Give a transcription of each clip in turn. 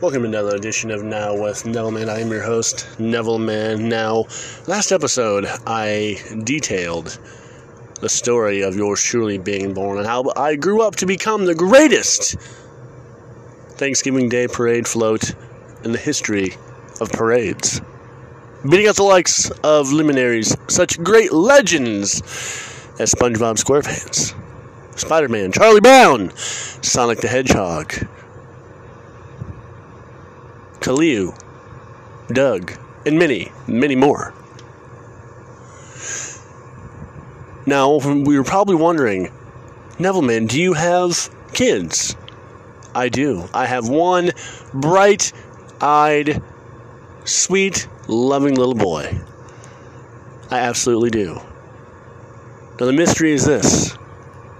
Welcome to another edition of Now with Neville Man. I am your host, Neville Man. Now, last episode, I detailed the story of yours truly being born and how I grew up to become the greatest Thanksgiving Day parade float in the history of parades. Beating out the likes of luminaries, such great legends as SpongeBob SquarePants, Spider Man, Charlie Brown, Sonic the Hedgehog. Caillou, Doug, and many, many more. Now, we were probably wondering, Nevilleman, do you have kids? I do. I have one bright eyed, sweet, loving little boy. I absolutely do. Now, the mystery is this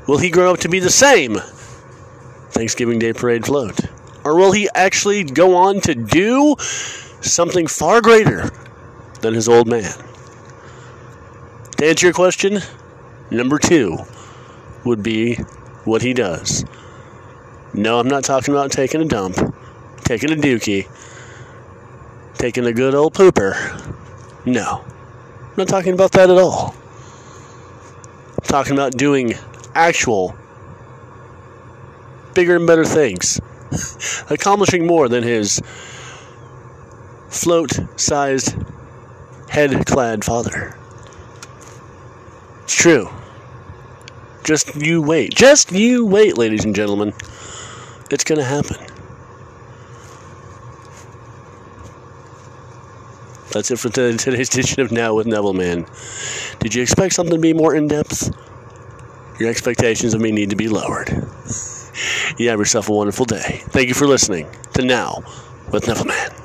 Will he grow up to be the same Thanksgiving Day Parade float? Or will he actually go on to do something far greater than his old man? To answer your question, number two would be what he does. No, I'm not talking about taking a dump, taking a dookie, taking a good old pooper. No, I'm not talking about that at all. I'm talking about doing actual, bigger and better things accomplishing more than his float sized, head clad father. It's true. Just you wait. Just you wait, ladies and gentlemen. It's going to happen. That's it for today's edition of Now with Neville Man. Did you expect something to be more in depth? Your expectations of me need to be lowered. You have yourself a wonderful day. Thank you for listening to Now with Nevilleman.